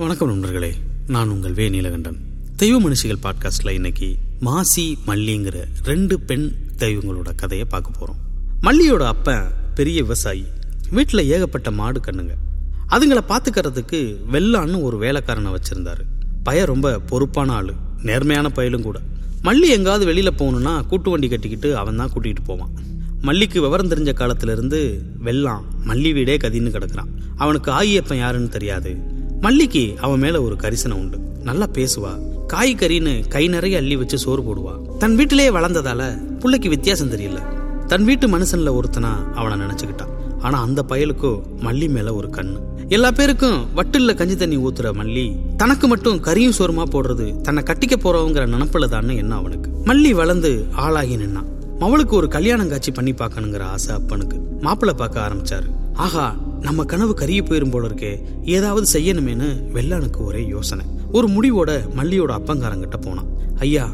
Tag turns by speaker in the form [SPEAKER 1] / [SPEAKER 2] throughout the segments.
[SPEAKER 1] வணக்கம் நண்பர்களே நான் உங்கள் வே நீலகண்டன். தெய்வ மனுஷிகள் பாட்காஸ்டில் இன்னைக்கு மாசி மல்லிங்கிற ரெண்டு பெண் தெய்வங்களோட கதையை பார்க்க போகிறோம் மல்லியோட அப்பன் பெரிய விவசாயி. வீட்டில் ஏகப்பட்ட மாடு கண்ணுங்க. அதுங்களை பார்த்துக்கிறதுக்கு வெள்ளான்னு ஒரு வேலைக்காரனை வச்சுருந்தாரு. பய ரொம்ப பொறுப்பான ஆள் நேர்மையான பயலும் கூட. மல்லி எங்காவது வெளியில் போகணும்னா கூட்டு வண்டி கட்டிக்கிட்டு அவன் தான் கூட்டிகிட்டு போவான். மல்லிக்கு விவரம் தெரிஞ்ச காலத்திலிருந்து வெள்ளம் மல்லி வீடே கதின்னு கிடக்குறான். அவனுக்கு ஆகியப்பன் யாருன்னு தெரியாது. மல்லிக்கு அவன் மேல ஒரு கரிசனம் உண்டு. நல்லா பேசுவா. காய் கறின்னு கை நிறைய அள்ளி வச்சு சோறு போடுவா. தன் வீட்டிலேயே வளர்ந்ததால புள்ளைக்கு வித்தியாசம் தெரியல. தன் வீட்டு மனுஷன்ல ஒருத்தனா அவனை நினைச்சுக்கிட்டான் ஆனா அந்த பயலுக்கோ மல்லி மேல ஒரு கண்ணு. எல்லா பேருக்கும் வட்டில்ல கஞ்சி தண்ணி ஊத்துற மல்லி தனக்கு மட்டும் கரியும் சோறுமா போடுறது தன்னை கட்டிக்க போறவங்கிற நினப்புல தான் என்ன அவனுக்கு. மல்லி வளர்ந்து ஆளாகி நின்னான். மவளுக்கு ஒரு கல்யாணம் காட்சி பண்ணி பார்க்கணுங்கிற ஆசை அப்பனுக்கு. மாப்பிள்ளை பார்க்க ஆரம்பிச்சாரு. ஆஹா நம்ம கனவு கரிய போயிரும் போல இருக்கே. ஏதாவது செய்யணுமேனு வெள்ளானுக்கு ஒரே யோசனை. ஒரு முடிவோட மல்லியோட அப்பங்காரங்கிட்ட போனான். ஐயா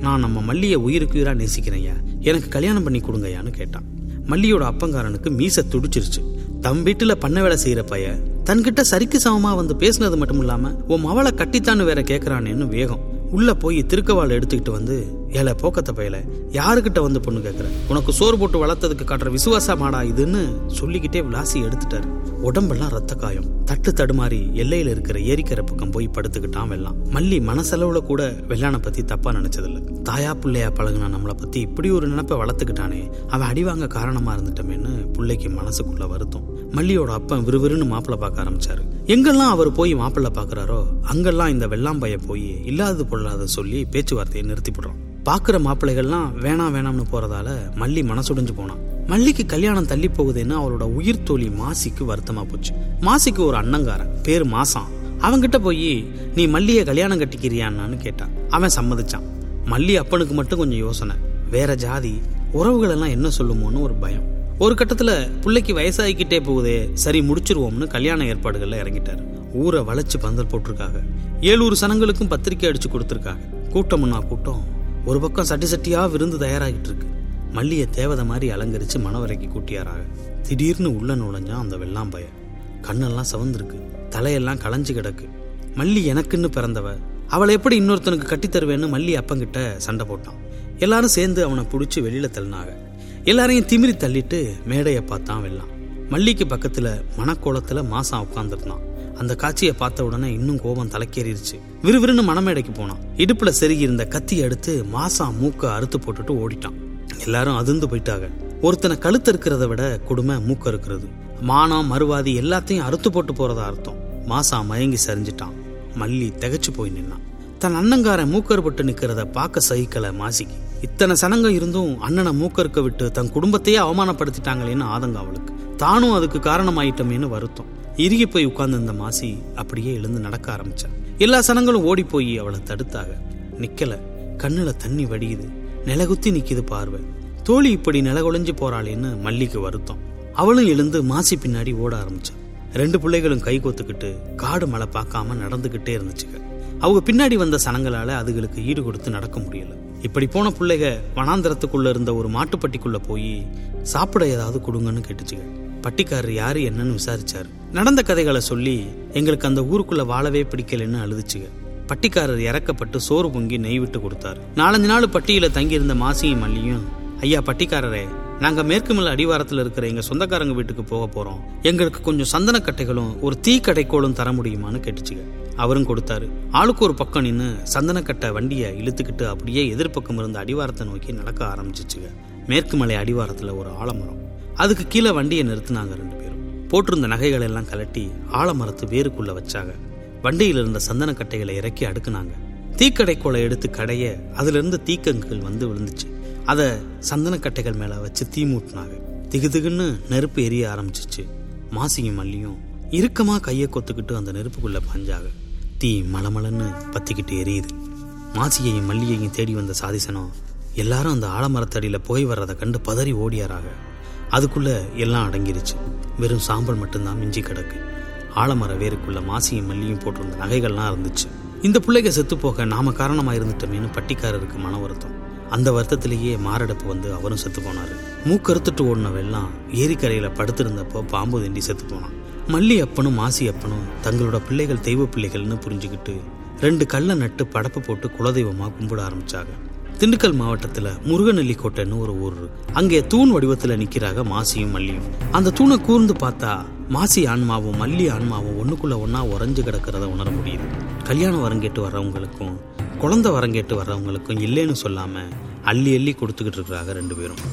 [SPEAKER 1] நான் நம்ம மல்லிய உயிருக்கு உயிரா நேசிக்கிறேன் ஐயா. எனக்கு கல்யாணம் பண்ணி கொடுங்கய்யான்னு கேட்டான். மல்லியோட அப்பங்காரனுக்கு மீச துடிச்சிருச்சு. தம் வீட்டுல பண்ண வேலை செய்யற பைய தன்கிட்ட சரிக்கு சமமா வந்து பேசுனது மட்டும் இல்லாம உன் மவளை கட்டித்தான்னு வேற கேக்குறானேன்னு வேகம். உள்ள போய் திருக்கவாள் எடுத்துக்கிட்டு வந்து ஏழை போக்கத்தை பயல யாருக்கிட்ட வந்து பொண்ணு கேட்கற உனக்கு சோறு போட்டு வளர்த்ததுக்கு காட்டுற விசுவாச மாடா இதுன்னு சொல்லிக்கிட்டே விளாசி எடுத்துட்டாரு. உடம்பெல்லாம் ரத்த காயம். தட்டு தடுமாறி எல்லையில இருக்கிற ஏரிக்கரை பக்கம் போய் படுத்துக்கிட்டான் வெள்ளம் மல்லி மனசளவுல கூட வெள்ளானை பத்தி தப்பா நினைச்சதில்ல. தாயா பிள்ளையா பழகுனா நம்மளை பத்தி இப்படி ஒரு நினைப்பை வளர்த்துக்கிட்டானே அவன் அடிவாங்க காரணமா இருந்துட்டமேன்னு பிள்ளைக்கு மனசுக்குள்ள வருத்தம். மல்லியோட அப்பன் விறுவிறுன்னு மாப்பிள்ள பார்க்க ஆரம்பிச்சாரு. எங்கெல்லாம் அவர் போய் மாப்பிள்ளை பார்க்குறாரோ அங்கெல்லாம் இந்த வெள்ளாம்பைய போய் இல்லாதது பொருளாத சொல்லி பேச்சுவார்த்தையை நிறுத்தி போடுறான் பாக்குற மாப்பிள்ளைகள்லாம் வேணாம் வேணாம்னு போறதால மல்லி மனசுடைஞ்சு போனான். மல்லிக்கு கல்யாணம் தள்ளி போகுதுன்னு அவளோட உயிர் தோழி மாசிக்கு வருத்தமா போச்சு. மாசிக்கு ஒரு அண்ணங்காரன் பேர் மாசான். அவன்கிட்ட போய் நீ மல்லியை கல்யாணம் கட்டிக்கிறியான்னு கேட்டான். அவன் சம்மதிச்சான். மல்லி அப்பனுக்கு மட்டும் கொஞ்சம் யோசனை. வேற ஜாதி உறவுகள் எல்லாம் என்ன சொல்லுமோன்னு ஒரு பயம். ஒரு கட்டத்தில் பிள்ளைக்கு வயசாகிக்கிட்டே போகுதே சரி முடிச்சிருவோம்னு கல்யாண ஏற்பாடுகளில் இறங்கிட்டாரு. ஊரை வளைச்சு பந்தல் போட்டிருக்காங்க. ஏழூறு சனங்களுக்கும் பத்திரிக்கை அடிச்சு கொடுத்துருக்காங்க. கூட்டம்னா கூட்டம் ஒரு பக்கம் சட்டி சட்டியாக விருந்து தயாராகிட்டு இருக்கு மல்லிய தேவதை மாதிரி அலங்கரிச்சு மணவரைக்கு கூட்டியாராக. திடீர்னு உள்ள நுழைஞ்சான் அந்த வெள்ளாம் பய. கண்ணெல்லாம் சவந்திருக்கு தலையெல்லாம் களைஞ்சு கிடக்கு. மல்லி எனக்குன்னு பிறந்தவ அவளை எப்படி இன்னொருத்தனுக்கு கட்டித்தருவேன்னு மல்லி அப்பங்கிட்ட சண்டை போட்டான். எல்லாரும் சேர்ந்து அவனை பிடிச்சி வெளியில தள்ளினாங்க. எல்லாரையும் திமிரி தள்ளிட்டு மேடையை பார்த்தான் வெல்லாம் மல்லிக்கு பக்கத்துல மணக்கோலத்தில் மாசம் உட்காந்துருந்தான் அந்த காட்சியை பார்த்த உடனே இன்னும் கோபம் தலைக்கேறிடுச்சு. விறுவிறுன்னு மணமேடைக்கு போனான். இடுப்புல செருகி இருந்த கத்தியை எடுத்து மாசம் மூக்க அறுத்து போட்டுட்டு ஓடிட்டான். எல்லாரும் அதிர்ந்து போயிட்டாங்க. ஒருத்தனை கழுத்து இருக்கிறத விட கொடுமை மூக்க இருக்கிறது. மானம் மறுவாதி எல்லாத்தையும் அறுத்து போட்டு போறதா அர்த்தம். மாசா மயங்கி சரிஞ்சிட்டான். மல்லி திகச்சு போய் நின்னான். தன் அண்ணங்காரன் மூக்கறுபட்டு நிக்கிறத பார்க்க சகிக்கல மாசிக்கு. இத்தனை சனங்கள் இருந்தும் அண்ணனை மூக்கறுக்க விட்டு தன் குடும்பத்தையே அவமானப்படுத்திட்டாங்களேன்னு ஆதங்கம் அவளுக்கு. தானும் அதுக்கு காரணமாயிட்டமேன்னு வருத்தம். இறுகி போய் உட்கார்ந்து மாசி அப்படியே எழுந்து நடக்க ஆரம்பிச்சான். எல்லா சனங்களும் ஓடி போய் அவளை தடுத்தாக. நிக்கல. கண்ணுல தண்ணி வடியுது. நிலகுத்தி நிக்குது பார்வை. தோழி இப்படி நிலகுலைஞ்சு போறாளேன்னு மல்லிக்கு வருத்தம். அவளும் எழுந்து மாசி பின்னாடி ஓட ஆரம்பிச்சான். ரெண்டு பிள்ளைகளும் கை கோத்துக்கிட்டு காடு மழை பார்க்காம நடந்துகிட்டே இருந்துச்சுங்க. அவங்க பின்னாடி வந்த சனங்களால அதுகளுக்கு ஈடு கொடுத்து நடக்க முடியல. இப்படி போன பிள்ளைக வனாந்திரத்துக்குள்ள இருந்த ஒரு மாட்டுப்பட்டிக்குள்ள போய் சாப்பிட ஏதாவது கொடுங்கன்னு கேட்டுச்சுங்க. பட்டிக்காரர் யாரு என்னன்னு விசாரிச்சாரு. நடந்த கதைகளை சொல்லி எங்களுக்கு அந்த ஊருக்குள்ள வாழவே பிடிக்கலன்னு அழுதுச்சுங்க. பட்டிக்காரர் இறக்கப்பட்டு சோறு பொங்கி நெய் விட்டு கொடுத்தாரு. நாலஞ்சு நாள் பட்டியில தங்கியிருந்த மாசியும் மல்லியும் ஐயா பட்டிக்காரரே நாங்க மேற்கு அடிவாரத்தில் இருக்கிற எங்க சொந்தக்காரங்க வீட்டுக்கு போக போறோம். எங்களுக்கு கொஞ்சம் சந்தன கட்டைகளும் ஒரு தீ கடைக்கோளும் தர முடியுமான்னு கேட்டுச்சுங்க. அவரும் கொடுத்தாரு. ஆளுக்கு ஒரு பக்கம் நின்று சந்தனக்கட்டை வண்டியை இழுத்துக்கிட்டு அப்படியே எதிர்ப்பக்கம் இருந்த அடிவாரத்தை நோக்கி நடக்க ஆரம்பிச்சிச்சுங்க. மேற்கு மலை அடிவாரத்துல ஒரு ஆலமரம். அதுக்கு கீழே வண்டியை நிறுத்தினாங்க ரெண்டு பேரும். போட்டிருந்த நகைகள் எல்லாம் கலட்டி ஆலமரத்து வேருக்குள்ள வச்சாங்க. வண்டியில இருந்த சந்தனக்கட்டைகளை இறக்கி அடுக்குனாங்க. தீக்கடை கோலை எடுத்து கடைய அதுல இருந்து தீக்கங்குகள் வந்து விழுந்துச்சு. அதை சந்தனக்கட்டைகள் மேல வச்சு தீ மூட்டினாங்க. திகுதிகுன்னு நெருப்பு எரிய ஆரம்பிச்சிச்சு. மாசியும் மல்லியும் இறுக்கமா கையை கொத்துக்கிட்டு அந்த நெருப்புக்குள்ள பாஞ்சாக தீ மலமலன்னு பத்திக்கிட்டு எரியுது. மாசியையும் மல்லியையும் தேடி வந்த சாதிசனம் எல்லாரும் அந்த ஆலமரத்தடியில் போய் வர்றதை கண்டு பதறி ஓடியாராக. அதுக்குள்ள எல்லாம் அடங்கிருச்சு. வெறும் சாம்பல் மட்டும்தான் மிஞ்சி கிடக்கு. ஆலமர வேருக்குள்ள மாசியும் மல்லியும் போட்டிருந்த நகைகள்லாம் இருந்துச்சு. இந்த பிள்ளைக செத்து போக நாம காரணமா இருந்துட்டோமேனு பட்டிக்காரருக்கு மன வருத்தம். அந்த வருத்தத்திலேயே மாரடைப்பு வந்து அவரும் செத்து போனாரு. மூக்கறுத்துட்டு ஓடினவெல்லாம் ஏரிக்கரையில் ஏரிக்கரையில படுத்திருந்தப்போ பாம்பு திண்டி செத்து போனான். மல்லி அப்பனும் மாசி அப்பனும் தங்களோட பிள்ளைகள் தெய்வ பிள்ளைகள்னு புரிஞ்சுக்கிட்டு ரெண்டு கல்லை நட்டு படப்பை போட்டு குலதெய்வமா கும்பிட ஆரம்பிச்சாங்க. திண்டுக்கல் மாவட்டத்துல முருகநெல்லி கோட்டைன்னு ஒரு ஊர் அங்கே தூண் வடிவத்துல நிக்கிறாங்க மாசியும் மல்லியும். அந்த தூணை கூர்ந்து பார்த்தா மாசி ஆன்மாவும் மல்லி ஆன்மாவும் ஒண்ணுக்குள்ள ஒன்றா உறைஞ்சு கிடக்கிறத உணர முடியுது. கல்யாணம் வரங்கேட்டு வர்றவங்களுக்கும் குழந்தை வரங்கேட்டு வர்றவங்களுக்கும் இல்லைன்னு சொல்லாம அள்ளி அள்ளி கொடுத்துக்கிட்டு இருக்கிறாங்க ரெண்டு பேரும்.